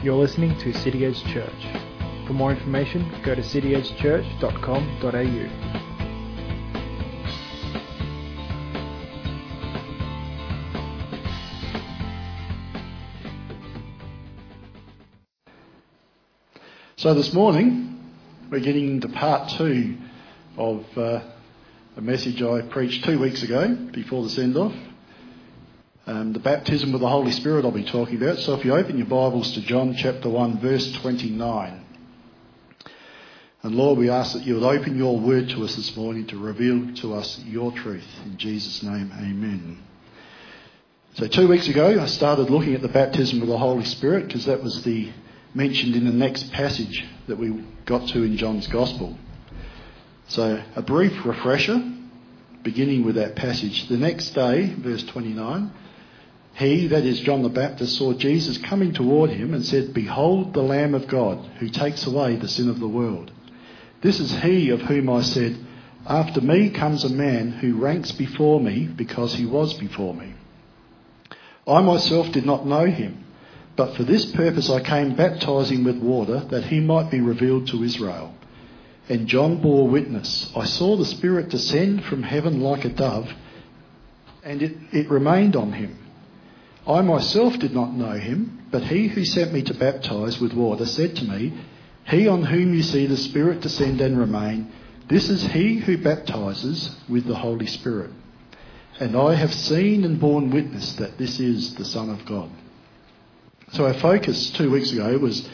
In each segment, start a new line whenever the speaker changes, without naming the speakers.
You're listening to City Edge Church. For more information, go to cityedgechurch.com.au.
So this morning, we're getting into part two of uh, a message I preached two weeks ago before the send off. Um, the baptism with the Holy Spirit I'll be talking about. So if you open your Bibles to John chapter 1, verse 29. And Lord, we ask that you would open your word to us this morning to reveal to us your truth. In Jesus' name, amen. So two weeks ago, I started looking at the baptism with the Holy Spirit because that was the mentioned in the next passage that we got to in John's Gospel. So a brief refresher, beginning with that passage. The next day, verse 29, he, that is John the Baptist, saw Jesus coming toward him and said, Behold the Lamb of God, who takes away the sin of the world. This is he of whom I said, After me comes a man who ranks before me because he was before me. I myself did not know him, but for this purpose I came baptizing with water, that he might be revealed to Israel. And John bore witness. I saw the Spirit descend from heaven like a dove, and it, it remained on him. I myself did not know him, but he who sent me to baptize with water said to me, He on whom you see the Spirit descend and remain, this is he who baptizes with the Holy Spirit. And I have seen and borne witness that this is the Son of God. So our focus two weeks ago was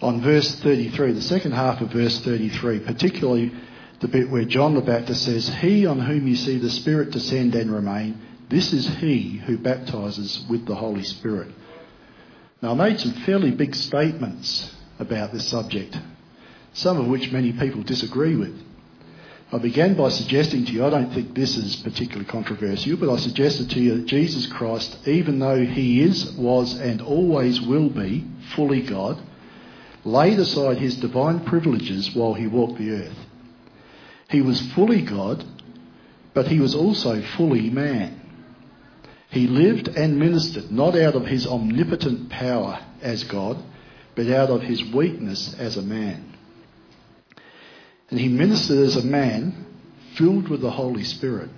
on verse 33, the second half of verse 33, particularly the bit where John the Baptist says, He on whom you see the Spirit descend and remain, this is he who baptizes with the Holy Spirit. Now, I made some fairly big statements about this subject, some of which many people disagree with. I began by suggesting to you, I don't think this is particularly controversial, but I suggested to you that Jesus Christ, even though he is, was, and always will be fully God, laid aside his divine privileges while he walked the earth. He was fully God, but he was also fully man. He lived and ministered not out of his omnipotent power as God, but out of his weakness as a man. And he ministered as a man filled with the Holy Spirit.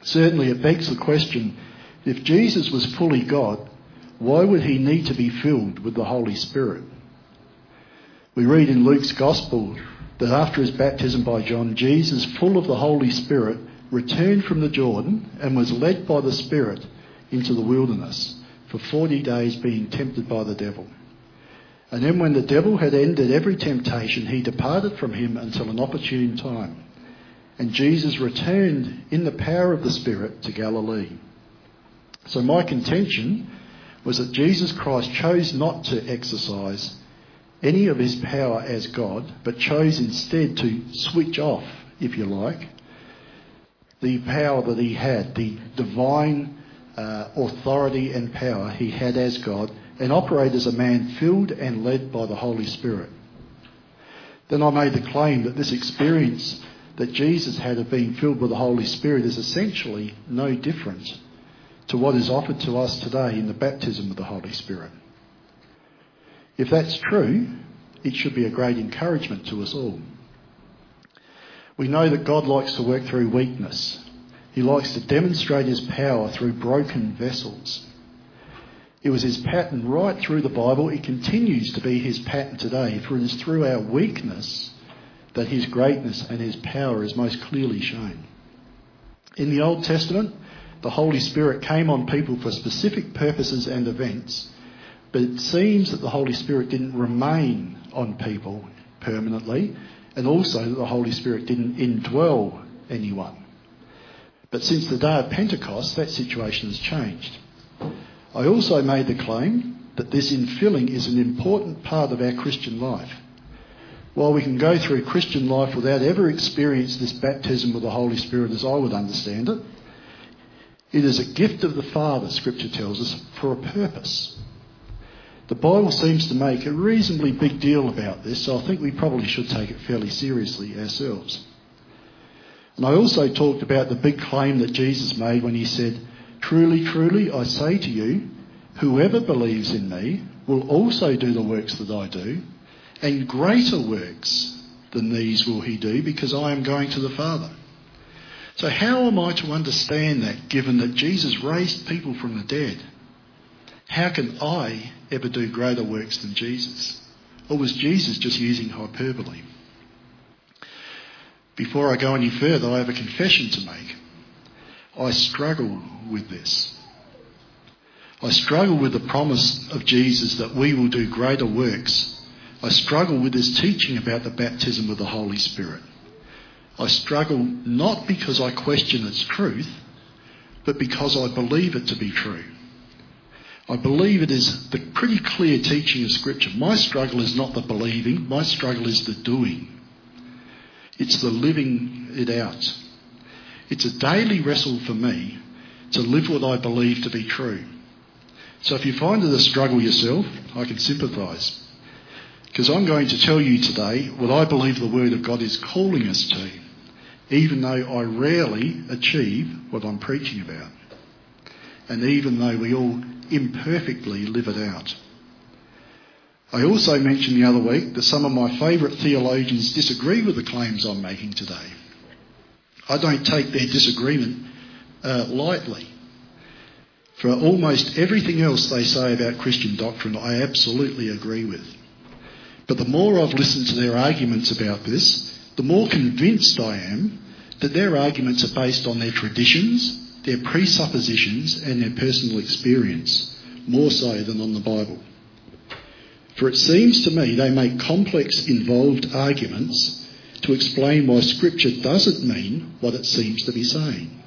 Certainly it begs the question, if Jesus was fully God, why would he need to be filled with the Holy Spirit? We read in Luke's Gospel that after his baptism by John, Jesus, full of the Holy Spirit, returned from the Jordan and was led by the Spirit into the wilderness for 40 days being tempted by the devil. And then when the devil had ended every temptation, he departed from him until an opportune time. And Jesus returned in the power of the Spirit to Galilee. So my contention was that Jesus Christ chose not to exercise any of his power as God, but chose instead to switch off, if you like, the power that he had, the divine uh, authority and power he had as God, and operate as a man filled and led by the Holy Spirit. Then I made the claim that this experience that Jesus had of being filled with the Holy Spirit is essentially no different to what is offered to us today in the baptism of the Holy Spirit. If that's true, it should be a great encouragement to us all. We know that God likes to work through weakness. He likes to demonstrate his power through broken vessels. It was his pattern right through the Bible. It continues to be his pattern today, for it is through our weakness that his greatness and his power is most clearly shown. In the Old Testament, the Holy Spirit came on people for specific purposes and events, but it seems that the Holy Spirit didn't remain on people permanently and also that the Holy Spirit didn't indwell anyone. But since the day of Pentecost, that situation has changed. I also made the claim that this infilling is an important part of our Christian life. While we can go through Christian life without ever experiencing this baptism with the Holy Spirit as I would understand it, it is a gift of the Father, Scripture tells us, for a purpose. The Bible seems to make a reasonably big deal about this, so I think we probably should take it fairly seriously ourselves. And I also talked about the big claim that Jesus made when he said, Truly, truly, I say to you, Whoever believes in me will also do the works that I do, and greater works than these will he do, because I am going to the Father. So, how am I to understand that given that Jesus raised people from the dead? How can I ever do greater works than Jesus? Or was Jesus just using hyperbole? Before I go any further, I have a confession to make. I struggle with this. I struggle with the promise of Jesus that we will do greater works. I struggle with his teaching about the baptism of the Holy Spirit. I struggle not because I question its truth, but because I believe it to be true. I believe it is the pretty clear teaching of Scripture. My struggle is not the believing, my struggle is the doing. It's the living it out. It's a daily wrestle for me to live what I believe to be true. So if you find it a struggle yourself, I can sympathise. Because I'm going to tell you today what I believe the Word of God is calling us to, even though I rarely achieve what I'm preaching about. And even though we all imperfectly live it out. I also mentioned the other week that some of my favourite theologians disagree with the claims I'm making today. I don't take their disagreement uh, lightly. For almost everything else they say about Christian doctrine, I absolutely agree with. But the more I've listened to their arguments about this, the more convinced I am that their arguments are based on their traditions, their presuppositions, and their personal experience, more so than on the Bible. For it seems to me they make complex, involved arguments to explain why Scripture doesn't mean what it seems to be saying.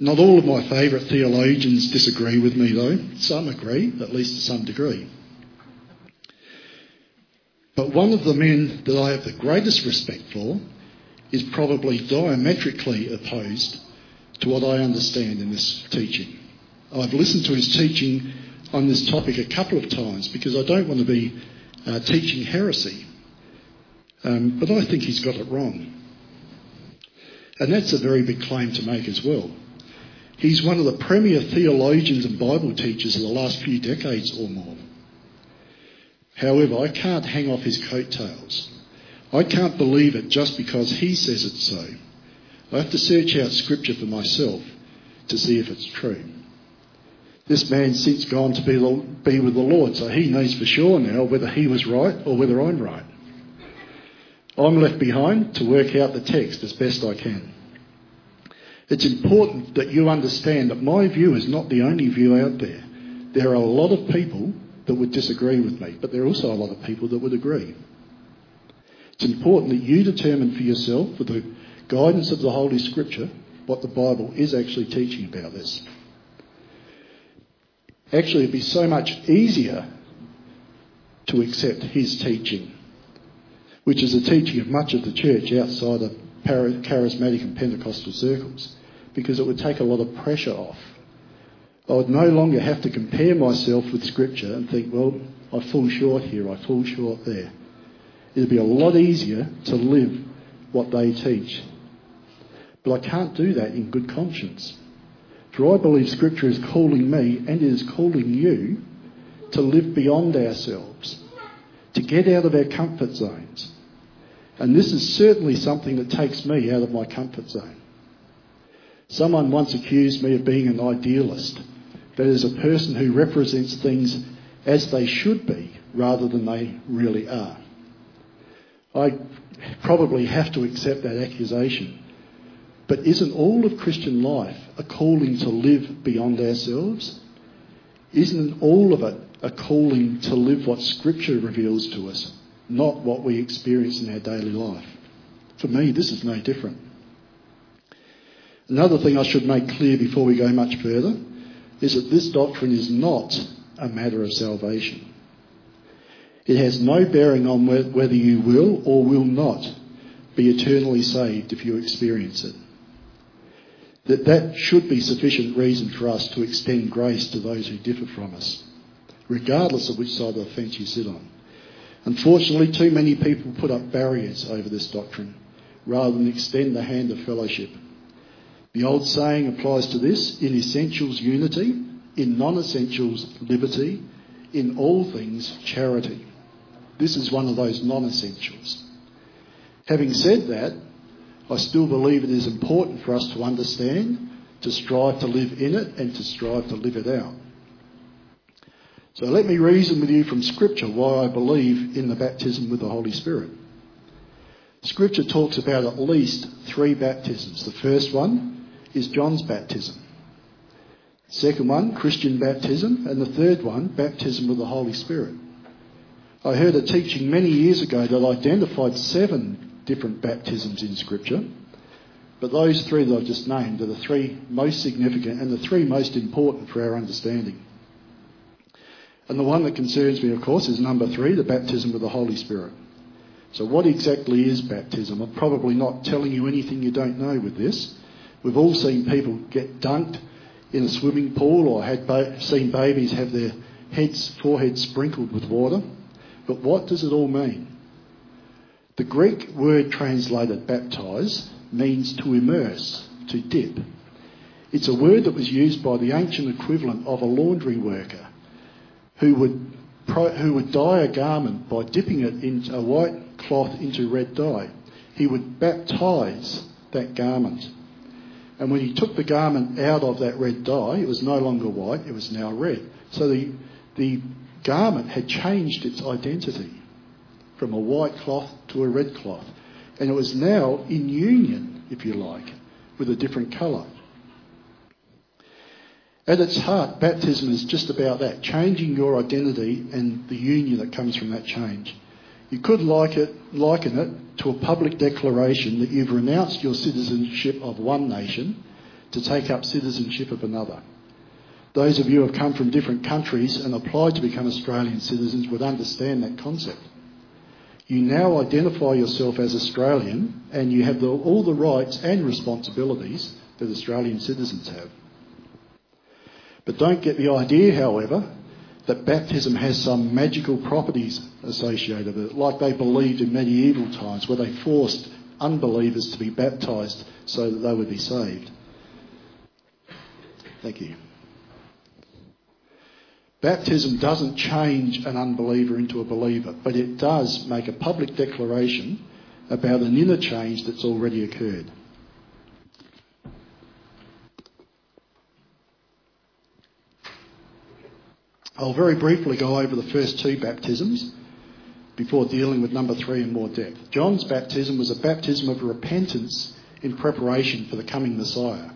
Not all of my favourite theologians disagree with me, though. Some agree, at least to some degree. But one of the men that I have the greatest respect for is probably diametrically opposed to what I understand in this teaching. I've listened to his teaching on this topic a couple of times because I don't want to be uh, teaching heresy. Um, but I think he's got it wrong. And that's a very big claim to make as well. He's one of the premier theologians and Bible teachers of the last few decades or more. However, I can't hang off his coattails. I can't believe it just because he says it's so. I have to search out scripture for myself to see if it's true. This man's since gone to be, be with the Lord, so he knows for sure now whether he was right or whether I'm right. I'm left behind to work out the text as best I can. It's important that you understand that my view is not the only view out there. There are a lot of people that would disagree with me, but there are also a lot of people that would agree. It's important that you determine for yourself, with the guidance of the Holy Scripture, what the Bible is actually teaching about this. Actually, it'd be so much easier to accept his teaching, which is the teaching of much of the church outside of charismatic and Pentecostal circles, because it would take a lot of pressure off. I would no longer have to compare myself with Scripture and think, well, I fall short here, I fall short there. It'd be a lot easier to live what they teach. But I can't do that in good conscience. For I believe Scripture is calling me and it is calling you to live beyond ourselves, to get out of our comfort zones. And this is certainly something that takes me out of my comfort zone. Someone once accused me of being an idealist, that is, a person who represents things as they should be rather than they really are. I probably have to accept that accusation but isn't all of Christian life a calling to live beyond ourselves? Isn't all of it a calling to live what Scripture reveals to us, not what we experience in our daily life? For me, this is no different. Another thing I should make clear before we go much further is that this doctrine is not a matter of salvation. It has no bearing on whether you will or will not be eternally saved if you experience it that that should be sufficient reason for us to extend grace to those who differ from us, regardless of which side of the fence you sit on. Unfortunately, too many people put up barriers over this doctrine rather than extend the hand of fellowship. The old saying applies to this in essentials unity, in non essentials, liberty, in all things, charity. This is one of those non essentials. Having said that, I still believe it is important for us to understand, to strive to live in it, and to strive to live it out. So let me reason with you from Scripture why I believe in the baptism with the Holy Spirit. Scripture talks about at least three baptisms. The first one is John's baptism. Second one, Christian baptism. And the third one, baptism with the Holy Spirit. I heard a teaching many years ago that identified seven different baptisms in Scripture. But those three that I've just named are the three most significant and the three most important for our understanding. And the one that concerns me, of course, is number three, the baptism with the Holy Spirit. So, what exactly is baptism? I'm probably not telling you anything you don't know with this. We've all seen people get dunked in a swimming pool or had ba- seen babies have their heads, foreheads sprinkled with water. But what does it all mean? The Greek word translated baptize means to immerse, to dip. It's a word that was used by the ancient equivalent of a laundry worker who would, who would dye a garment by dipping it in a white cloth into red dye. He would baptize that garment. And when he took the garment out of that red dye, it was no longer white, it was now red. So the, the garment had changed its identity from a white cloth to a red cloth. And it was now in union, if you like, with a different colour. At its heart, baptism is just about that, changing your identity and the union that comes from that change. You could like it, liken it to a public declaration that you've renounced your citizenship of one nation to take up citizenship of another. Those of you who have come from different countries and applied to become Australian citizens would understand that concept. You now identify yourself as Australian and you have the, all the rights and responsibilities that Australian citizens have. But don't get the idea, however, that baptism has some magical properties associated with it, like they believed in medieval times, where they forced unbelievers to be baptised so that they would be saved. Thank you. Baptism doesn't change an unbeliever into a believer, but it does make a public declaration about an inner change that's already occurred. I'll very briefly go over the first two baptisms before dealing with number three in more depth. John's baptism was a baptism of repentance in preparation for the coming Messiah.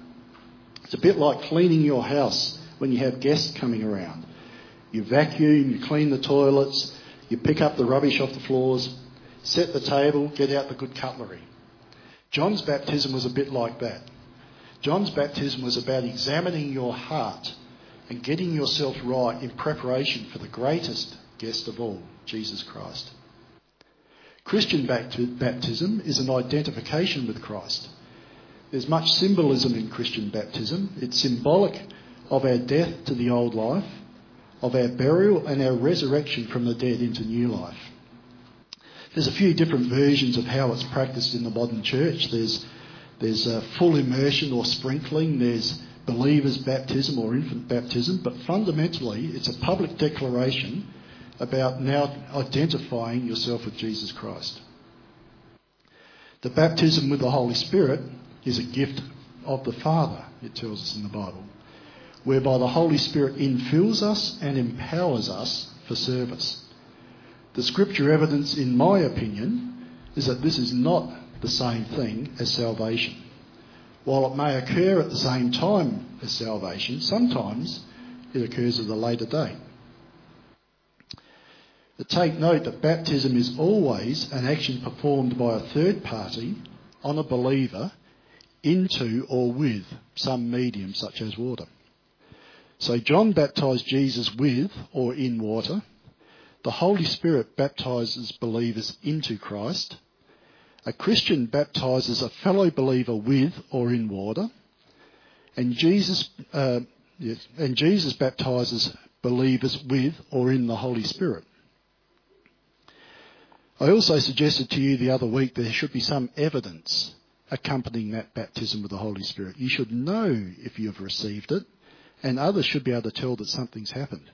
It's a bit like cleaning your house when you have guests coming around. You vacuum, you clean the toilets, you pick up the rubbish off the floors, set the table, get out the good cutlery. John's baptism was a bit like that. John's baptism was about examining your heart and getting yourself right in preparation for the greatest guest of all, Jesus Christ. Christian baptism is an identification with Christ. There's much symbolism in Christian baptism. It's symbolic of our death to the old life, of our burial and our resurrection from the dead into new life. There's a few different versions of how it's practiced in the modern church. There's, there's uh, full immersion or sprinkling. There's believer's baptism or infant baptism, but fundamentally it's a public declaration about now identifying yourself with Jesus Christ. The baptism with the Holy Spirit is a gift of the Father, it tells us in the Bible, whereby the Holy Spirit infills us and empowers us for service. The scripture evidence, in my opinion, is that this is not the same thing as salvation while it may occur at the same time as salvation, sometimes it occurs at a later date. But take note that baptism is always an action performed by a third party on a believer into or with some medium such as water. So John baptized Jesus with or in water. The Holy Spirit baptizes believers into Christ a Christian baptizes a fellow believer with or in water, and Jesus, uh, yes, and Jesus baptizes believers with or in the Holy Spirit. I also suggested to you the other week there should be some evidence accompanying that baptism with the Holy Spirit. You should know if you have received it, and others should be able to tell that something's happened.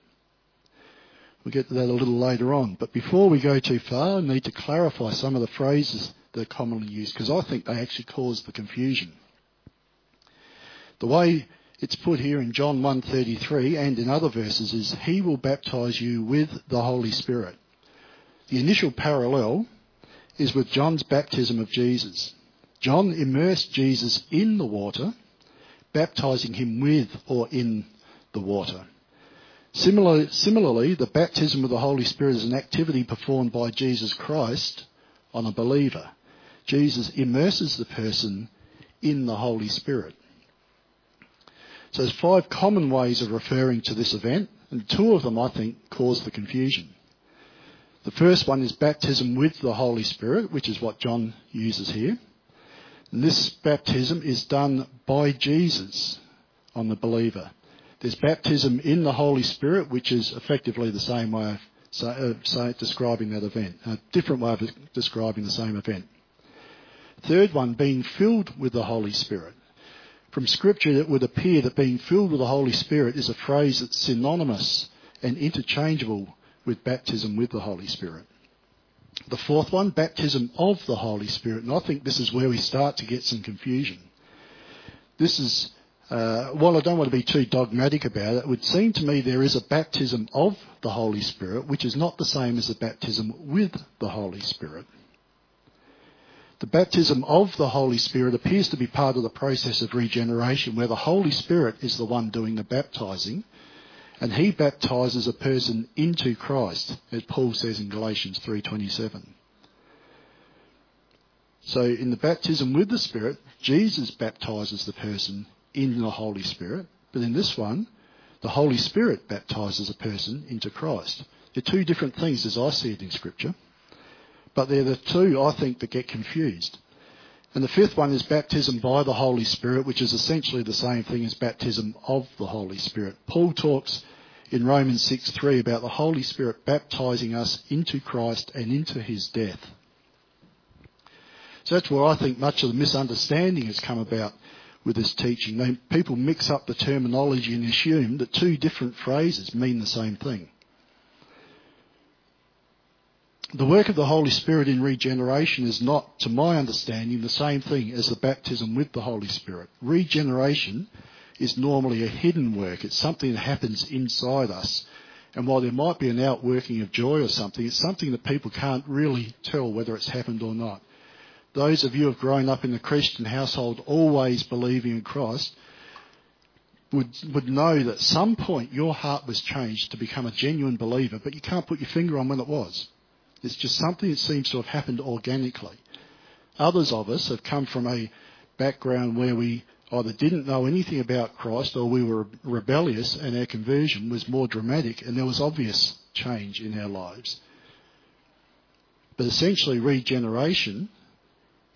We'll get to that a little later on. But before we go too far, I need to clarify some of the phrases that are commonly used because I think they actually cause the confusion. The way it's put here in John 1:33 and in other verses is he will baptize you with the Holy Spirit. The initial parallel is with John's baptism of Jesus. John immersed Jesus in the water, baptizing him with or in the water. Similarly, the baptism of the Holy Spirit is an activity performed by Jesus Christ on a believer. Jesus immerses the person in the Holy Spirit. So there's five common ways of referring to this event, and two of them I think cause the confusion. The first one is baptism with the Holy Spirit, which is what John uses here. This baptism is done by Jesus on the believer. There's baptism in the Holy Spirit, which is effectively the same way of say, uh, say, describing that event, a different way of describing the same event. Third one, being filled with the Holy Spirit. From Scripture, it would appear that being filled with the Holy Spirit is a phrase that's synonymous and interchangeable with baptism with the Holy Spirit. The fourth one, baptism of the Holy Spirit. And I think this is where we start to get some confusion. This is uh, while I don't want to be too dogmatic about it, it would seem to me there is a baptism of the Holy Spirit, which is not the same as a baptism with the Holy Spirit. The baptism of the Holy Spirit appears to be part of the process of regeneration, where the Holy Spirit is the one doing the baptizing, and he baptizes a person into Christ, as Paul says in Galatians 3:27. So in the baptism with the Spirit, Jesus baptizes the person in the Holy Spirit. But in this one, the Holy Spirit baptizes a person into Christ. They're two different things as I see it in Scripture. But they're the two, I think, that get confused. And the fifth one is baptism by the Holy Spirit, which is essentially the same thing as baptism of the Holy Spirit. Paul talks in Romans 6 3 about the Holy Spirit baptizing us into Christ and into his death. So that's where I think much of the misunderstanding has come about with this teaching. People mix up the terminology and assume that two different phrases mean the same thing. The work of the Holy Spirit in regeneration is not, to my understanding, the same thing as the baptism with the Holy Spirit. Regeneration is normally a hidden work. It's something that happens inside us. And while there might be an outworking of joy or something, it's something that people can't really tell whether it's happened or not those of you who have grown up in a Christian household always believing in Christ would, would know that at some point your heart was changed to become a genuine believer, but you can't put your finger on when it was. It's just something that seems to have happened organically. Others of us have come from a background where we either didn't know anything about Christ or we were rebellious and our conversion was more dramatic and there was obvious change in our lives. But essentially, regeneration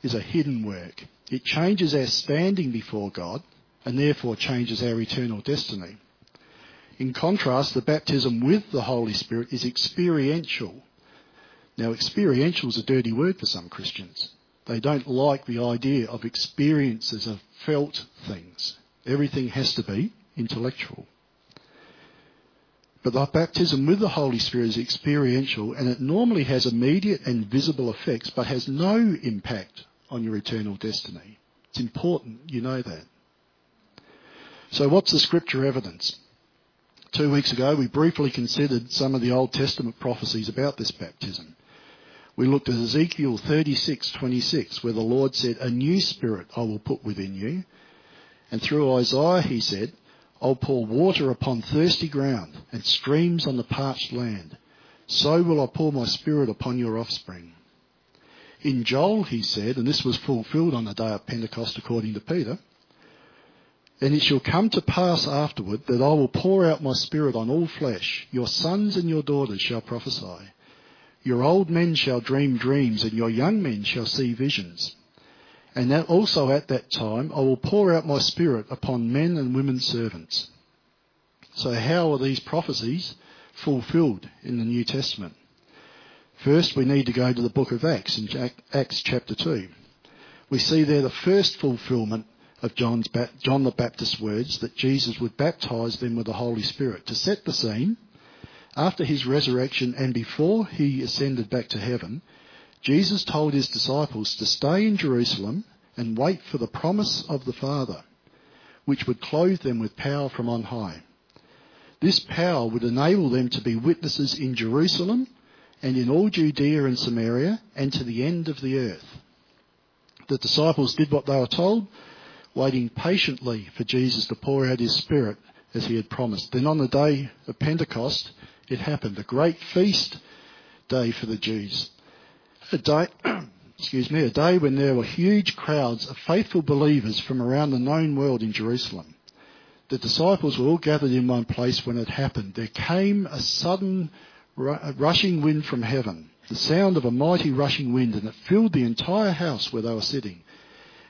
is a hidden work. It changes our standing before God and therefore changes our eternal destiny. In contrast, the baptism with the Holy Spirit is experiential. Now, experiential is a dirty word for some Christians. They don't like the idea of experiences of felt things. Everything has to be intellectual. But the baptism with the Holy Spirit is experiential and it normally has immediate and visible effects but has no impact on your eternal destiny. It's important you know that. So what's the scripture evidence? Two weeks ago we briefly considered some of the Old Testament prophecies about this baptism. We looked at Ezekiel 36:26 where the Lord said, "A new spirit I will put within you." And through Isaiah he said, I'll pour water upon thirsty ground and streams on the parched land. So will I pour my spirit upon your offspring. In Joel, he said, and this was fulfilled on the day of Pentecost according to Peter, and it shall come to pass afterward that I will pour out my spirit on all flesh. Your sons and your daughters shall prophesy. Your old men shall dream dreams, and your young men shall see visions. And that also at that time I will pour out my spirit upon men and women servants. So how are these prophecies fulfilled in the New Testament? First, we need to go to the book of Acts, in Acts chapter 2. We see there the first fulfillment of John's, John the Baptist's words that Jesus would baptize them with the Holy Spirit. To set the scene, after his resurrection and before he ascended back to heaven, Jesus told his disciples to stay in Jerusalem and wait for the promise of the Father, which would clothe them with power from on high. This power would enable them to be witnesses in Jerusalem and in all Judea and Samaria and to the end of the earth. The disciples did what they were told, waiting patiently for Jesus to pour out his Spirit as he had promised. Then on the day of Pentecost, it happened, a great feast day for the Jews. A day, excuse me, a day when there were huge crowds of faithful believers from around the known world in Jerusalem. The disciples were all gathered in one place when it happened. There came a sudden rushing wind from heaven, the sound of a mighty rushing wind, and it filled the entire house where they were sitting.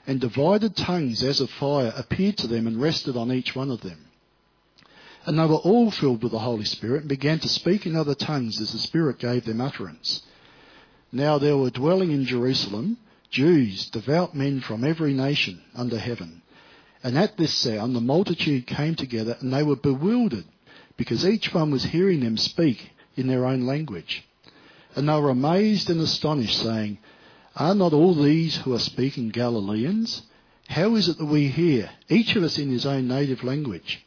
And divided tongues as of fire appeared to them and rested on each one of them. And they were all filled with the Holy Spirit and began to speak in other tongues as the Spirit gave them utterance. Now there were dwelling in Jerusalem Jews, devout men from every nation under heaven. And at this sound the multitude came together and they were bewildered because each one was hearing them speak in their own language. And they were amazed and astonished saying, Are not all these who are speaking Galileans? How is it that we hear, each of us in his own native language?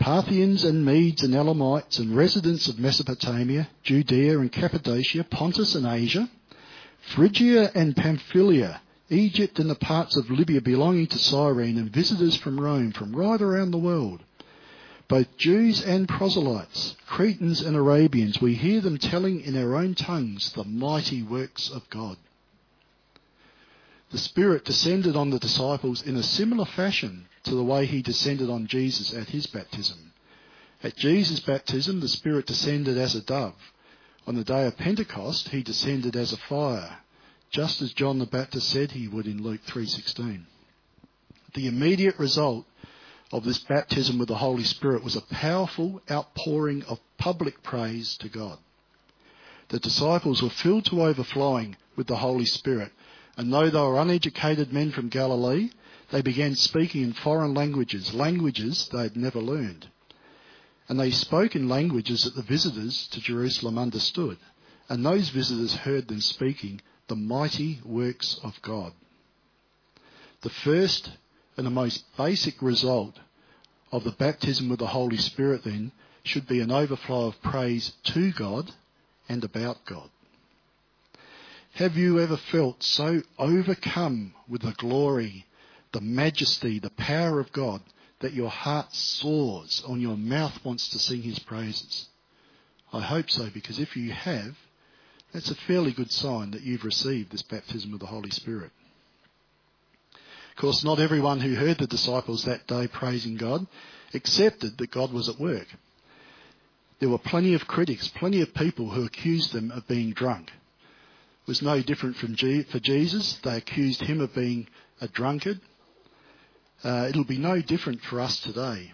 Parthians and Medes and Elamites and residents of Mesopotamia, Judea and Cappadocia, Pontus and Asia, Phrygia and Pamphylia, Egypt and the parts of Libya belonging to Cyrene, and visitors from Rome from right around the world. Both Jews and proselytes, Cretans and Arabians, we hear them telling in our own tongues the mighty works of God. The Spirit descended on the disciples in a similar fashion to the way he descended on Jesus at his baptism. At Jesus' baptism, the Spirit descended as a dove. On the day of Pentecost, he descended as a fire, just as John the Baptist said he would in Luke 3:16. The immediate result of this baptism with the Holy Spirit was a powerful outpouring of public praise to God. The disciples were filled to overflowing with the Holy Spirit, and though they were uneducated men from Galilee, they began speaking in foreign languages, languages they had never learned. And they spoke in languages that the visitors to Jerusalem understood. And those visitors heard them speaking the mighty works of God. The first and the most basic result of the baptism with the Holy Spirit then should be an overflow of praise to God and about God. Have you ever felt so overcome with the glory the majesty, the power of God, that your heart soars and your mouth wants to sing his praises? I hope so, because if you have, that's a fairly good sign that you've received this baptism of the Holy Spirit. Of course, not everyone who heard the disciples that day praising God accepted that God was at work. There were plenty of critics, plenty of people who accused them of being drunk. Was no different from G- for Jesus. They accused him of being a drunkard, uh, it'll be no different for us today.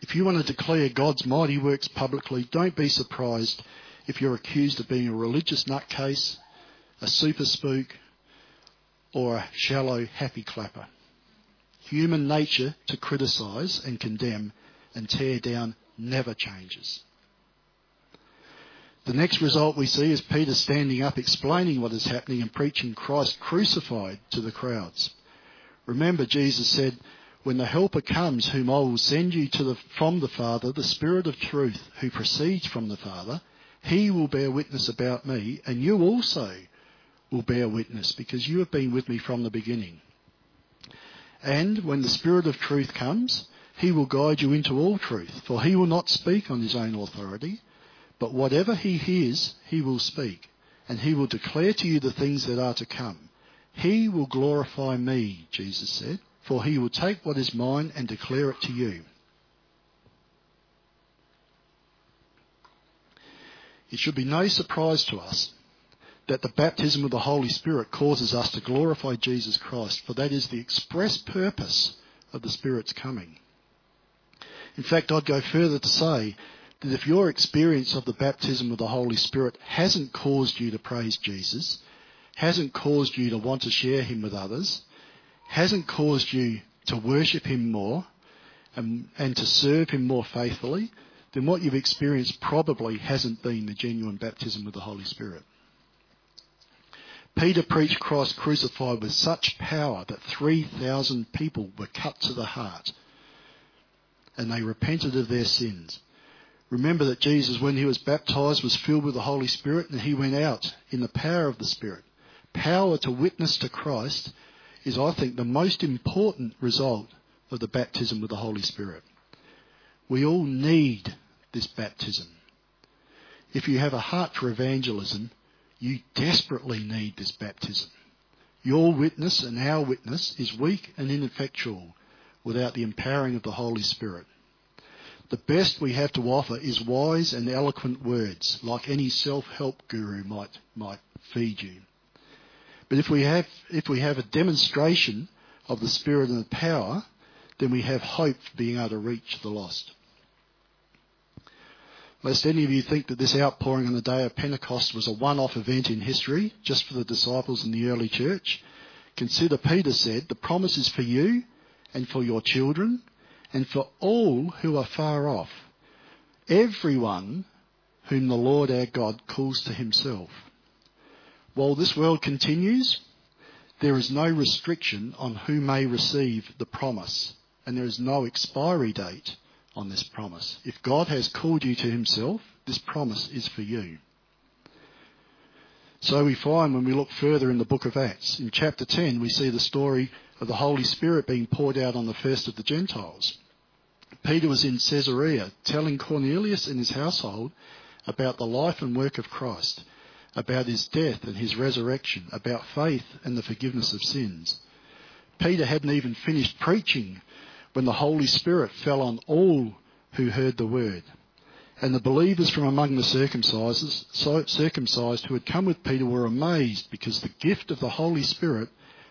If you want to declare God's mighty works publicly, don't be surprised if you're accused of being a religious nutcase, a super spook, or a shallow happy clapper. Human nature to criticise and condemn and tear down never changes. The next result we see is Peter standing up explaining what is happening and preaching Christ crucified to the crowds. Remember, Jesus said, When the Helper comes, whom I will send you the, from the Father, the Spirit of truth, who proceeds from the Father, he will bear witness about me, and you also will bear witness, because you have been with me from the beginning. And when the Spirit of truth comes, he will guide you into all truth, for he will not speak on his own authority, but whatever he hears, he will speak, and he will declare to you the things that are to come. He will glorify me, Jesus said, for he will take what is mine and declare it to you. It should be no surprise to us that the baptism of the Holy Spirit causes us to glorify Jesus Christ, for that is the express purpose of the Spirit's coming. In fact, I'd go further to say that if your experience of the baptism of the Holy Spirit hasn't caused you to praise Jesus, hasn't caused you to want to share him with others, hasn't caused you to worship Him more and, and to serve Him more faithfully, then what you've experienced probably hasn't been the genuine baptism with the Holy Spirit. Peter preached Christ crucified with such power that 3,000 people were cut to the heart and they repented of their sins. Remember that Jesus, when he was baptized, was filled with the Holy Spirit and he went out in the power of the Spirit. Power to witness to Christ is, I think, the most important result of the baptism with the Holy Spirit. We all need this baptism. If you have a heart for evangelism, you desperately need this baptism. Your witness and our witness is weak and ineffectual without the empowering of the Holy Spirit. The best we have to offer is wise and eloquent words, like any self-help guru might, might feed you. But if we have, if we have a demonstration of the Spirit and the power, then we have hope for being able to reach the lost. Lest any of you think that this outpouring on the day of Pentecost was a one-off event in history, just for the disciples in the early church, consider Peter said, the promise is for you and for your children and for all who are far off, everyone whom the Lord our God calls to himself. While this world continues, there is no restriction on who may receive the promise, and there is no expiry date on this promise. If God has called you to himself, this promise is for you. So we find when we look further in the book of Acts, in chapter 10, we see the story of the Holy Spirit being poured out on the first of the Gentiles. Peter was in Caesarea telling Cornelius and his household about the life and work of Christ, about his death and his resurrection, about faith and the forgiveness of sins. Peter hadn't even finished preaching when the Holy Spirit fell on all who heard the word. And the believers from among the circumcised who had come with Peter were amazed because the gift of the Holy Spirit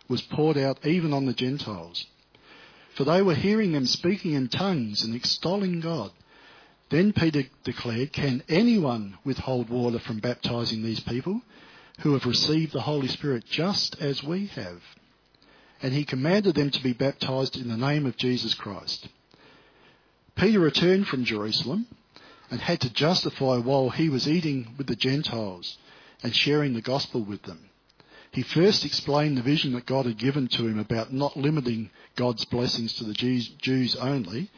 was poured out even on the Gentiles. For they were hearing them speaking in tongues and extolling God. Then Peter declared, Can anyone withhold water from baptizing these people who have received the Holy Spirit just as we have? and he commanded them to be baptized in the name of Jesus Christ. Peter returned from Jerusalem and had to justify while he was eating with the Gentiles and sharing the gospel with them. He first explained the vision that God had given to him about not limiting God's blessings to the Jews, only.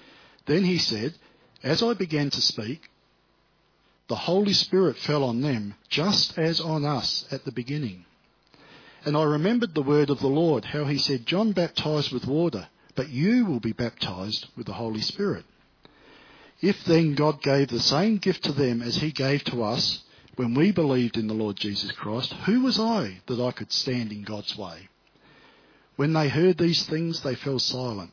Then he said, As I began to speak, the Holy Spirit fell on them just as on us at the beginning. And I remembered the word of the Lord, how he said, John baptized with water, but you will be baptized with the Holy Spirit. If then God gave the same gift to them as he gave to us when we believed in the Lord Jesus Christ, who was I that I could stand in God's way? When they heard these things, they fell silent,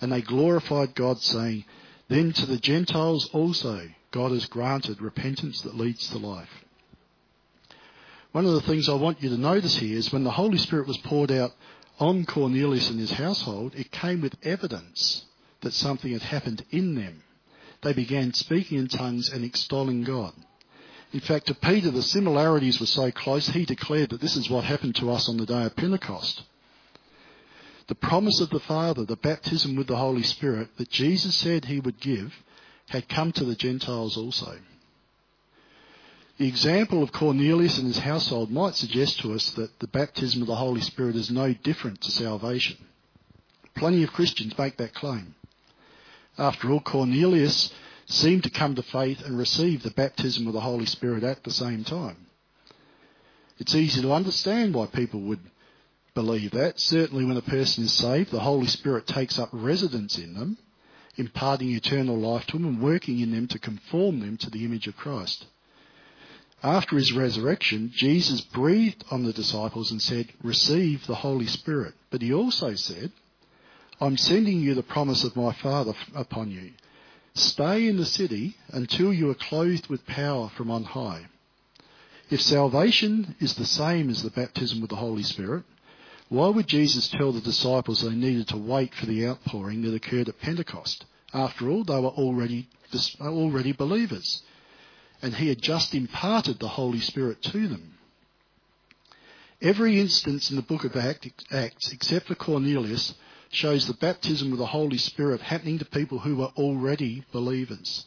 and they glorified God, saying, Then to the Gentiles also God has granted repentance that leads to life. One of the things I want you to notice here is when the Holy Spirit was poured out on Cornelius and his household, it came with evidence that something had happened in them. They began speaking in tongues and extolling God. In fact, to Peter, the similarities were so close, he declared that this is what happened to us on the day of Pentecost. The promise of the Father, the baptism with the Holy Spirit that Jesus said he would give, had come to the Gentiles also. The example of Cornelius and his household might suggest to us that the baptism of the Holy Spirit is no different to salvation. Plenty of Christians make that claim. After all, Cornelius seemed to come to faith and receive the baptism of the Holy Spirit at the same time. It's easy to understand why people would believe that. Certainly, when a person is saved, the Holy Spirit takes up residence in them, imparting eternal life to them and working in them to conform them to the image of Christ. After his resurrection, Jesus breathed on the disciples and said, Receive the Holy Spirit. But he also said, I'm sending you the promise of my Father upon you. Stay in the city until you are clothed with power from on high. If salvation is the same as the baptism with the Holy Spirit, why would Jesus tell the disciples they needed to wait for the outpouring that occurred at Pentecost? After all, they were already, already believers and he had just imparted the Holy Spirit to them. Every instance in the book of Acts, except for Cornelius, shows the baptism of the Holy Spirit happening to people who were already believers.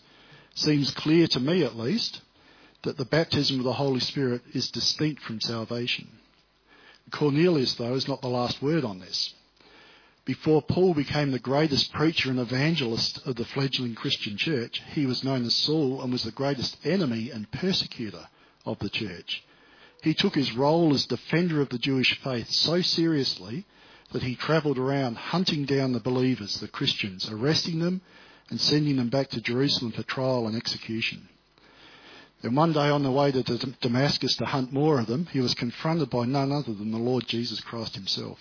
Seems clear to me, at least, that the baptism of the Holy Spirit is distinct from salvation. Cornelius, though, is not the last word on this. Before Paul became the greatest preacher and evangelist of the fledgling Christian church, he was known as Saul and was the greatest enemy and persecutor of the church. He took his role as defender of the Jewish faith so seriously that he travelled around hunting down the believers, the Christians, arresting them and sending them back to Jerusalem for trial and execution. Then one day on the way to Damascus to hunt more of them, he was confronted by none other than the Lord Jesus Christ himself.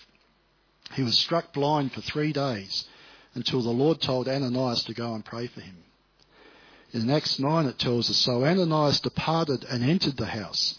He was struck blind for three days until the Lord told Ananias to go and pray for him. In Acts 9 it tells us, So Ananias departed and entered the house.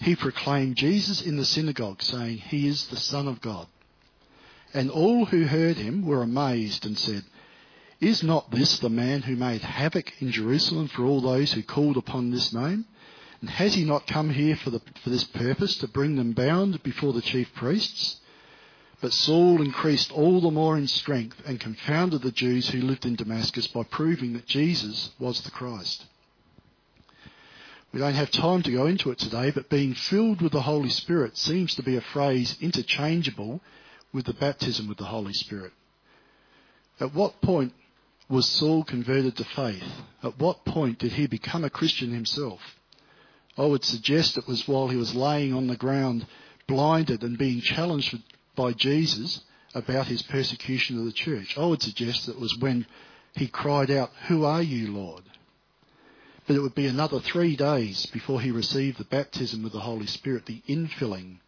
he proclaimed Jesus in the synagogue, saying, He is the Son of God. And all who heard him were amazed and said, Is not this the man who made havoc in Jerusalem for all those who called upon this name? And has he not come here for, the, for this purpose, to bring them bound before the chief priests? But Saul increased all the more in strength and confounded the Jews who lived in Damascus by proving that Jesus was the Christ. We don't have time to go into it today, but being filled with the Holy Spirit seems to be a phrase interchangeable with the baptism with the Holy Spirit. At what point was Saul converted to faith? At what point did he become a Christian himself? I would suggest it was while he was laying on the ground, blinded and being challenged by Jesus about his persecution of the church. I would suggest it was when he cried out, Who are you, Lord? But it would be another three days before he received the baptism with the Holy Spirit, the infilling.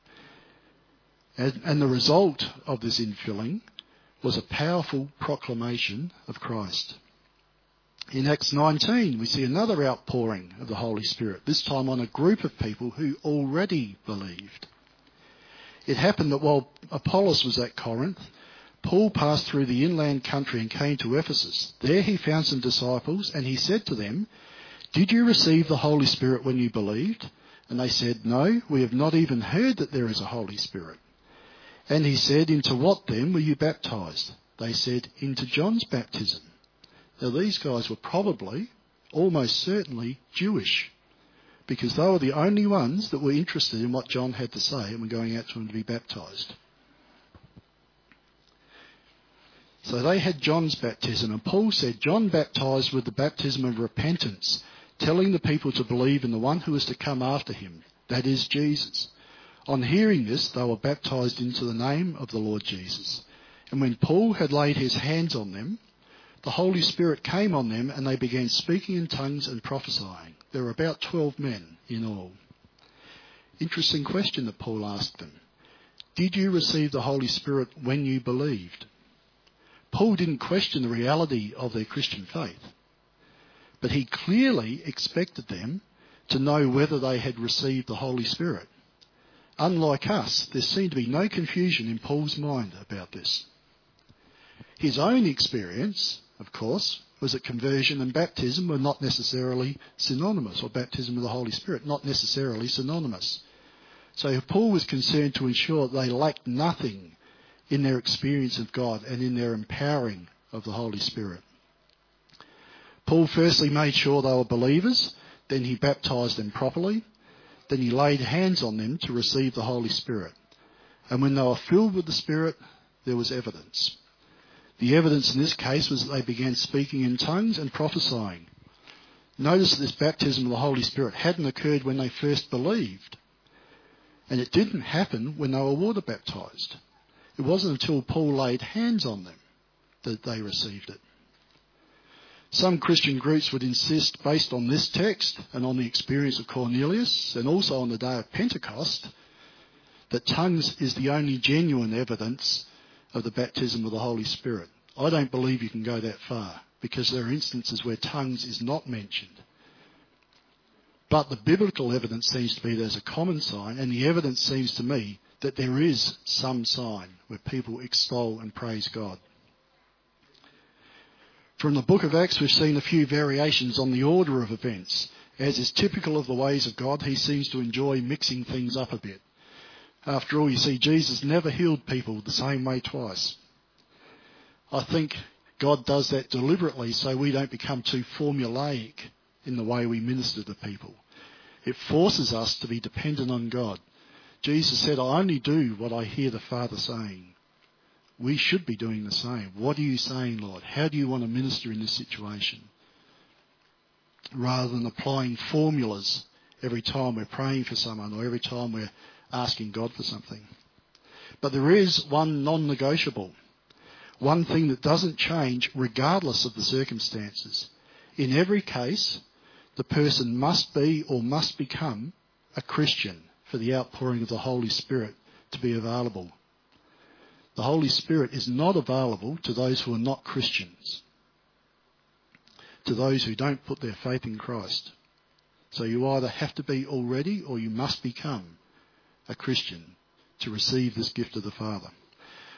And, and the result of this infilling was a powerful proclamation of Christ. In Acts 19, we see another outpouring of the Holy Spirit, this time on a group of people who already believed. It happened that while Apollos was at Corinth, Paul passed through the inland country and came to Ephesus. There he found some disciples, and he said to them, did you receive the Holy Spirit when you believed? And they said, No, we have not even heard that there is a Holy Spirit. And he said, Into what then were you baptized? They said, Into John's baptism. Now these guys were probably, almost certainly, Jewish. Because they were the only ones that were interested in what John had to say and were going out to him to be baptized. So they had John's baptism, and Paul said John baptized with the baptism of repentance telling the people to believe in the one who is to come after him, that is Jesus. On hearing this, they were baptized into the name of the Lord Jesus. And when Paul had laid his hands on them, the Holy Spirit came on them and they began speaking in tongues and prophesying. There were about 12 men in all. Interesting question that Paul asked them. Did you receive the Holy Spirit when you believed? Paul didn't question the reality of their Christian faith. But he clearly expected them to know whether they had received the Holy Spirit. Unlike us, there seemed to be no confusion in Paul's mind about this. His own experience, of course, was that conversion and baptism were not necessarily synonymous, or baptism of the Holy Spirit, not necessarily synonymous. So Paul was concerned to ensure they lacked nothing in their experience of God and in their empowering of the Holy Spirit. Paul firstly made sure they were believers, then he baptized them properly, then he laid hands on them to receive the Holy Spirit. And when they were filled with the Spirit, there was evidence. The evidence in this case was that they began speaking in tongues and prophesying. Notice that this baptism of the Holy Spirit hadn't occurred when they first believed. And it didn't happen when they were water baptized. It wasn't until Paul laid hands on them that they received it. Some Christian groups would insist, based on this text and on the experience of Cornelius and also on the day of Pentecost, that tongues is the only genuine evidence of the baptism of the Holy Spirit. I don't believe you can go that far because there are instances where tongues is not mentioned. But the biblical evidence seems to be there's a common sign, and the evidence seems to me that there is some sign where people extol and praise God. From the book of Acts, we've seen a few variations on the order of events. As is typical of the ways of God, he seems to enjoy mixing things up a bit. After all, you see, Jesus never healed people the same way twice. I think God does that deliberately so we don't become too formulaic in the way we minister to people. It forces us to be dependent on God. Jesus said, I only do what I hear the Father saying. We should be doing the same. What are you saying, Lord? How do you want to minister in this situation? Rather than applying formulas every time we're praying for someone or every time we're asking God for something. But there is one non negotiable, one thing that doesn't change regardless of the circumstances. In every case, the person must be or must become a Christian for the outpouring of the Holy Spirit to be available. The Holy Spirit is not available to those who are not Christians, to those who don't put their faith in Christ. So you either have to be already or you must become a Christian to receive this gift of the Father.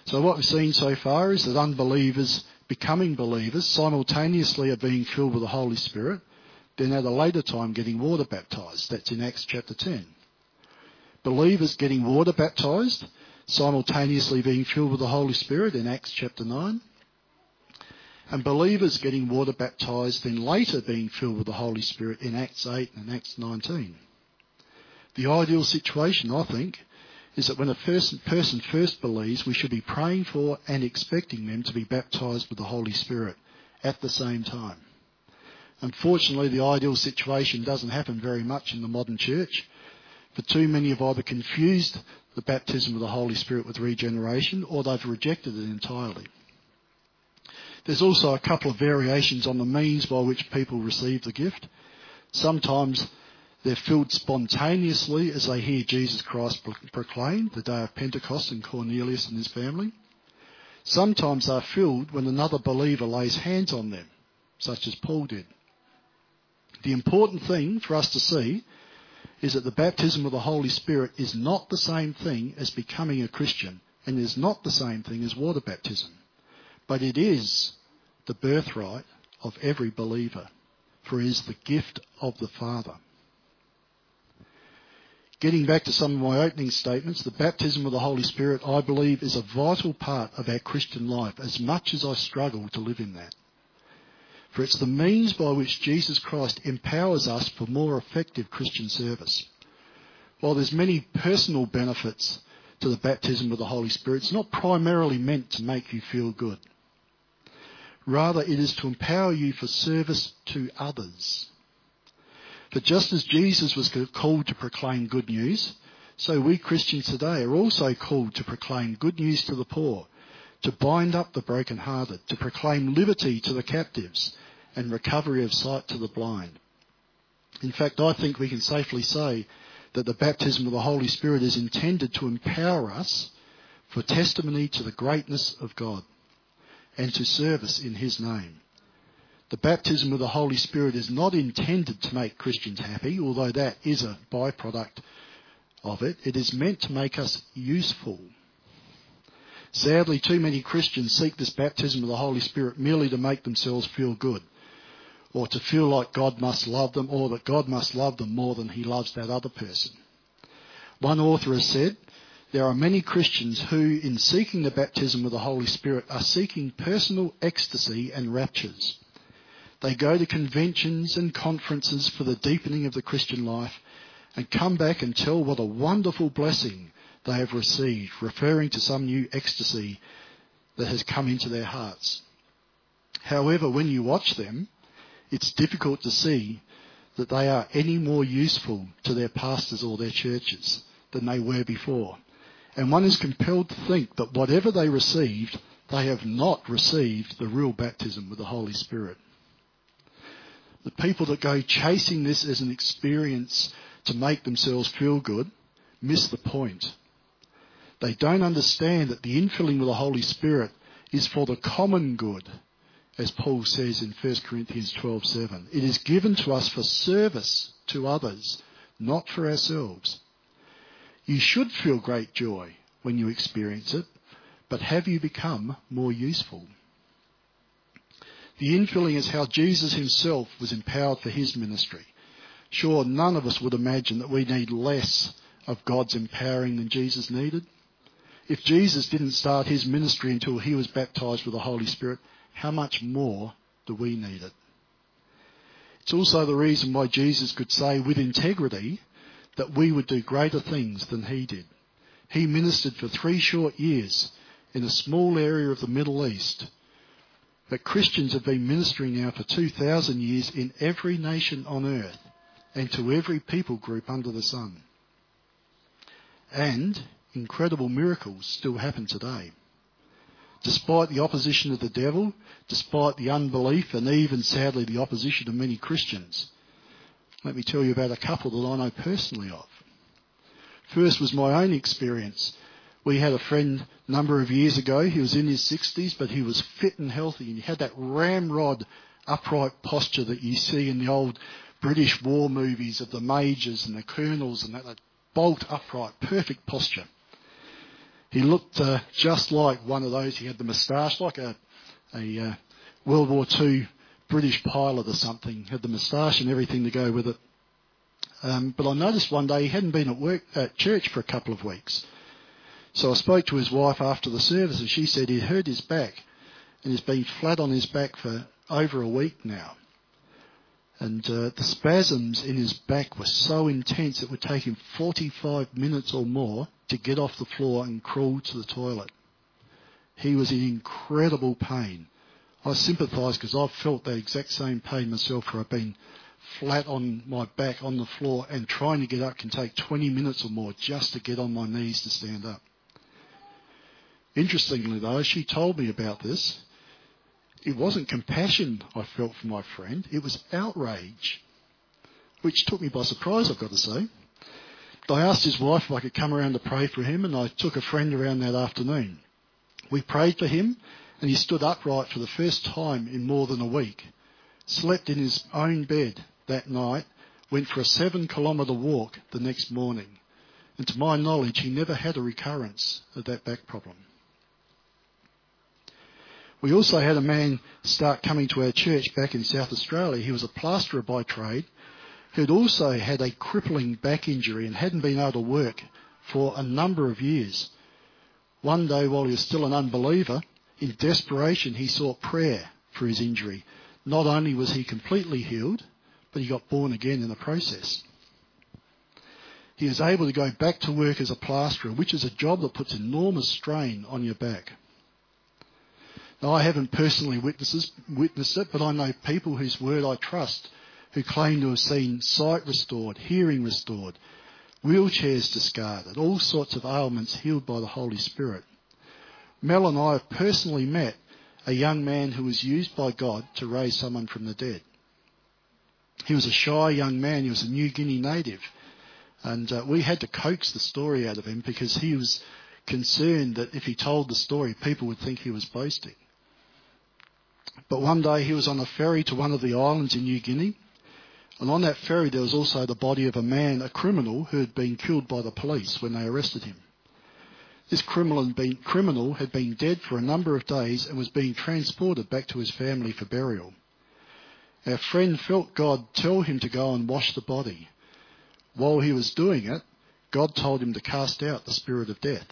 So what we've seen so far is that unbelievers becoming believers simultaneously are being filled with the Holy Spirit, then at a later time getting water baptized. That's in Acts chapter 10. Believers getting water baptized, simultaneously being filled with the Holy Spirit in Acts chapter 9. And believers getting water baptized, then later being filled with the Holy Spirit in Acts 8 and Acts 19. The ideal situation, I think, is that when a person first believes, we should be praying for and expecting them to be baptized with the Holy Spirit at the same time. Unfortunately, the ideal situation doesn't happen very much in the modern church. For too many have either confused the baptism of the Holy Spirit with regeneration or they've rejected it entirely. There's also a couple of variations on the means by which people receive the gift. Sometimes they're filled spontaneously as they hear Jesus Christ proclaimed the day of Pentecost and Cornelius and his family. Sometimes they're filled when another believer lays hands on them, such as Paul did. The important thing for us to see is that the baptism of the Holy Spirit is not the same thing as becoming a Christian and is not the same thing as water baptism. But it is the birthright of every believer, for it is the gift of the Father. Getting back to some of my opening statements, the baptism of the Holy Spirit, I believe, is a vital part of our Christian life, as much as I struggle to live in that. For it's the means by which Jesus Christ empowers us for more effective Christian service. While there's many personal benefits to the baptism of the Holy Spirit, it's not primarily meant to make you feel good. Rather, it is to empower you for service to others. But just as Jesus was called to proclaim good news, so we Christians today are also called to proclaim good news to the poor, to bind up the brokenhearted, to proclaim liberty to the captives, and recovery of sight to the blind. In fact, I think we can safely say that the baptism of the Holy Spirit is intended to empower us for testimony to the greatness of God and to service in His name. The baptism of the Holy Spirit is not intended to make Christians happy, although that is a byproduct of it. It is meant to make us useful. Sadly, too many Christians seek this baptism of the Holy Spirit merely to make themselves feel good, or to feel like God must love them, or that God must love them more than he loves that other person. One author has said, there are many Christians who, in seeking the baptism of the Holy Spirit, are seeking personal ecstasy and raptures. They go to conventions and conferences for the deepening of the Christian life and come back and tell what a wonderful blessing they have received, referring to some new ecstasy that has come into their hearts. However, when you watch them, it's difficult to see that they are any more useful to their pastors or their churches than they were before. And one is compelled to think that whatever they received, they have not received the real baptism with the Holy Spirit. The people that go chasing this as an experience to make themselves feel good miss the point. They don't understand that the infilling with the Holy Spirit is for the common good, as Paul says in 1 Corinthians 12:7. It is given to us for service to others, not for ourselves. You should feel great joy when you experience it, but have you become more useful? The infilling is how Jesus himself was empowered for his ministry. Sure, none of us would imagine that we need less of God's empowering than Jesus needed. If Jesus didn't start his ministry until he was baptized with the Holy Spirit, how much more do we need it? It's also the reason why Jesus could say with integrity that we would do greater things than he did. He ministered for three short years in a small area of the Middle East. But Christians have been ministering now for 2,000 years in every nation on earth and to every people group under the sun. And incredible miracles still happen today. Despite the opposition of the devil, despite the unbelief and even sadly the opposition of many Christians. Let me tell you about a couple that I know personally of. First was my own experience. We had a friend a number of years ago. He was in his 60s, but he was fit and healthy, and he had that ramrod upright posture that you see in the old British war movies of the majors and the colonels and that, that bolt upright, perfect posture. He looked uh, just like one of those. He had the moustache, like a, a uh, World War II British pilot or something. Had the moustache and everything to go with it. Um, but I noticed one day he hadn't been at work at church for a couple of weeks. So I spoke to his wife after the service, and she said he'd hurt his back, and he's been flat on his back for over a week now. And uh, the spasms in his back were so intense it would take him 45 minutes or more to get off the floor and crawl to the toilet. He was in incredible pain. I sympathise because I've felt that exact same pain myself where I've been flat on my back on the floor and trying to get up can take 20 minutes or more just to get on my knees to stand up. Interestingly though, she told me about this. It wasn't compassion I felt for my friend, it was outrage, which took me by surprise, I've got to say. I asked his wife if I could come around to pray for him, and I took a friend around that afternoon. We prayed for him, and he stood upright for the first time in more than a week, slept in his own bed that night, went for a seven kilometre walk the next morning. And to my knowledge, he never had a recurrence of that back problem. We also had a man start coming to our church back in South Australia. He was a plasterer by trade who'd also had a crippling back injury and hadn't been able to work for a number of years. One day, while he was still an unbeliever, in desperation, he sought prayer for his injury. Not only was he completely healed, but he got born again in the process. He was able to go back to work as a plasterer, which is a job that puts enormous strain on your back. Now, I haven't personally witnessed it, but I know people whose word I trust who claim to have seen sight restored, hearing restored, wheelchairs discarded, all sorts of ailments healed by the Holy Spirit. Mel and I have personally met a young man who was used by God to raise someone from the dead. He was a shy young man. He was a New Guinea native. And uh, we had to coax the story out of him because he was concerned that if he told the story, people would think he was boasting. But one day he was on a ferry to one of the islands in New Guinea and on that ferry, there was also the body of a man, a criminal, who had been killed by the police when they arrested him. This criminal had, been, dead for a number of days and was being transported back to his family for burial. Our friend felt God tell him to go and wash the body. While he was doing it, God told him to cast out the spirit of death.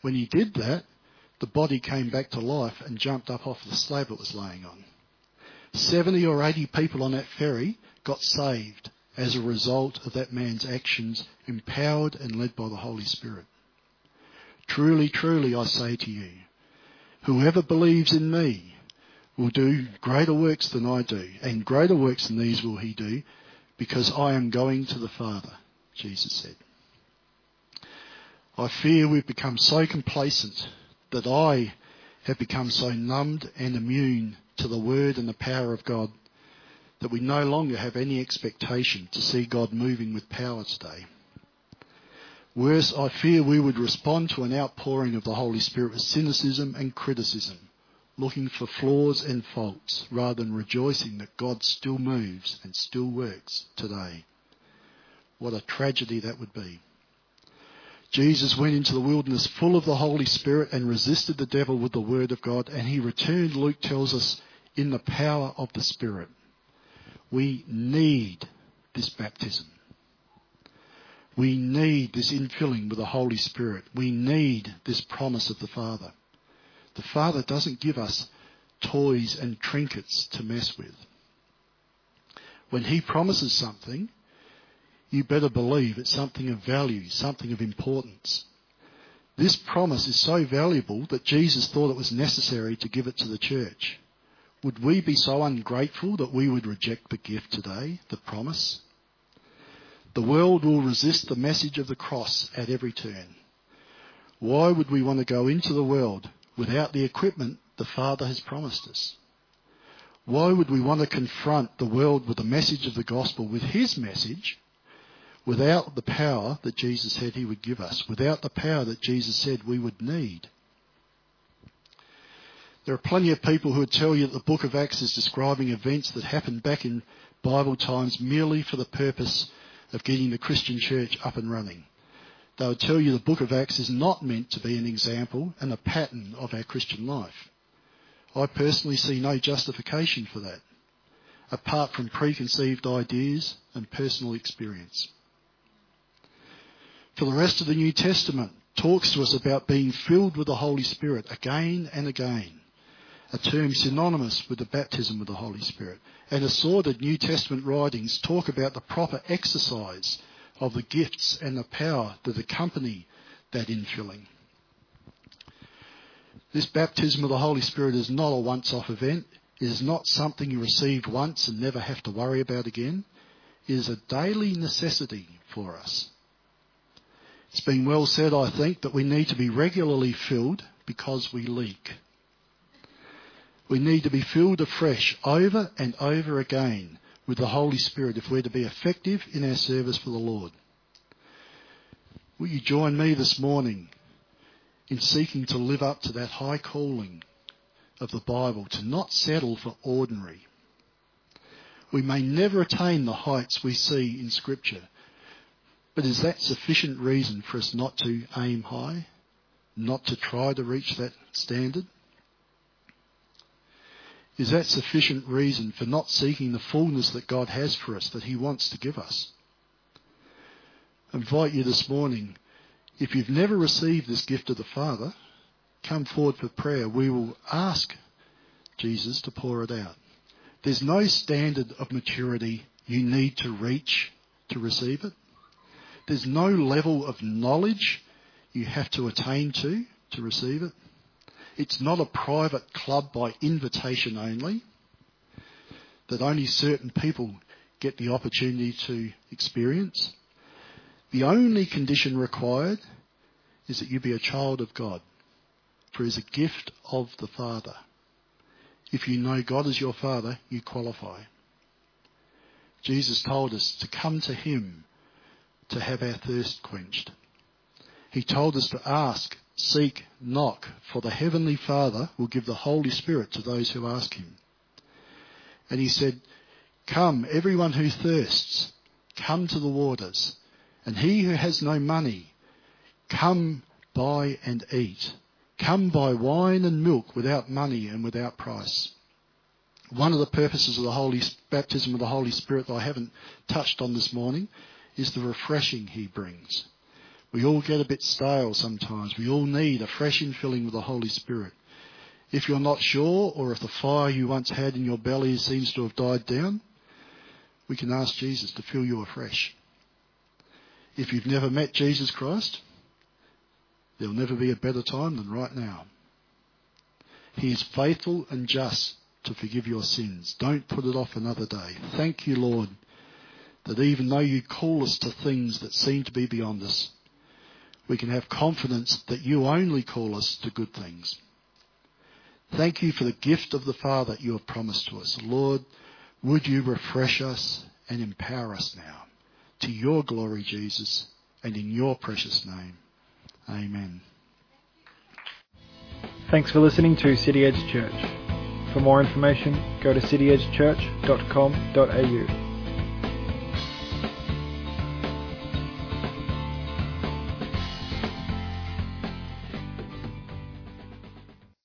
When he did that, the body came back to life and jumped up off the slab it was laying on. 70 or 80 people on that ferry got saved as a result of that man's actions, empowered and led by the Holy Spirit. Truly, truly, I say to you, whoever believes in me will do greater works than I do, and greater works than these will he do, because I am going to the Father, Jesus said. I fear we've become so complacent that I have become so numbed and immune to the word and the power of God that we no longer have any expectation to see God moving with power today. Worse, I fear we would respond to an outpouring of the Holy Spirit with cynicism and criticism, looking for flaws and faults rather than rejoicing that God still moves and still works today. What a tragedy that would be. Jesus went into the wilderness full of the Holy Spirit and resisted the devil with the word of God, and he returned, Luke tells us, in the power of the Spirit. We need this baptism. We need this infilling with the Holy Spirit. We need this promise of the Father. The Father doesn't give us toys and trinkets to mess with. When He promises something, you better believe it's something of value, something of importance. This promise is so valuable that Jesus thought it was necessary to give it to the church. Would we be so ungrateful that we would reject the gift today, the promise? The world will resist the message of the cross at every turn. Why would we want to go into the world without the equipment the Father has promised us? Why would we want to confront the world with the message of the gospel, with His message, without the power that Jesus said He would give us, without the power that Jesus said we would need? There are plenty of people who would tell you that the book of Acts is describing events that happened back in Bible times merely for the purpose of getting the Christian church up and running. They would tell you the book of Acts is not meant to be an example and a pattern of our Christian life. I personally see no justification for that, apart from preconceived ideas and personal experience. For the rest of the New Testament, talks to us about being filled with the Holy Spirit again and again a term synonymous with the baptism of the Holy Spirit. And assorted New Testament writings talk about the proper exercise of the gifts and the power that accompany that infilling. This baptism of the Holy Spirit is not a once off event. It is not something you receive once and never have to worry about again. It is a daily necessity for us. It's been well said, I think, that we need to be regularly filled because we leak. We need to be filled afresh over and over again with the Holy Spirit if we're to be effective in our service for the Lord. Will you join me this morning in seeking to live up to that high calling of the Bible, to not settle for ordinary? We may never attain the heights we see in Scripture, but is that sufficient reason for us not to aim high, not to try to reach that standard? Is that sufficient reason for not seeking the fullness that God has for us, that He wants to give us? I invite you this morning, if you've never received this gift of the Father, come forward for prayer. We will ask Jesus to pour it out. There's no standard of maturity you need to reach to receive it. There's no level of knowledge you have to attain to to receive it. It's not a private club by invitation only, that only certain people get the opportunity to experience. The only condition required is that you be a child of God, for it is a gift of the Father. If you know God as your Father, you qualify. Jesus told us to come to Him to have our thirst quenched. He told us to ask Seek, knock, for the Heavenly Father will give the Holy Spirit to those who ask Him. And He said, Come, everyone who thirsts, come to the waters. And he who has no money, come buy and eat. Come buy wine and milk without money and without price. One of the purposes of the Holy baptism of the Holy Spirit that I haven't touched on this morning is the refreshing He brings. We all get a bit stale sometimes. We all need a fresh infilling with the Holy Spirit. If you're not sure, or if the fire you once had in your belly seems to have died down, we can ask Jesus to fill you afresh. If you've never met Jesus Christ, there'll never be a better time than right now. He is faithful and just to forgive your sins. Don't put it off another day. Thank you, Lord, that even though you call us to things that seem to be beyond us, we can have confidence that you only call us to good things. Thank you for the gift of the Father you have promised to us. Lord, would you refresh us and empower us now to your glory, Jesus, and in your precious name. Amen.
Thanks for listening to City Edge Church. For more information, go to cityedgechurch.com.au.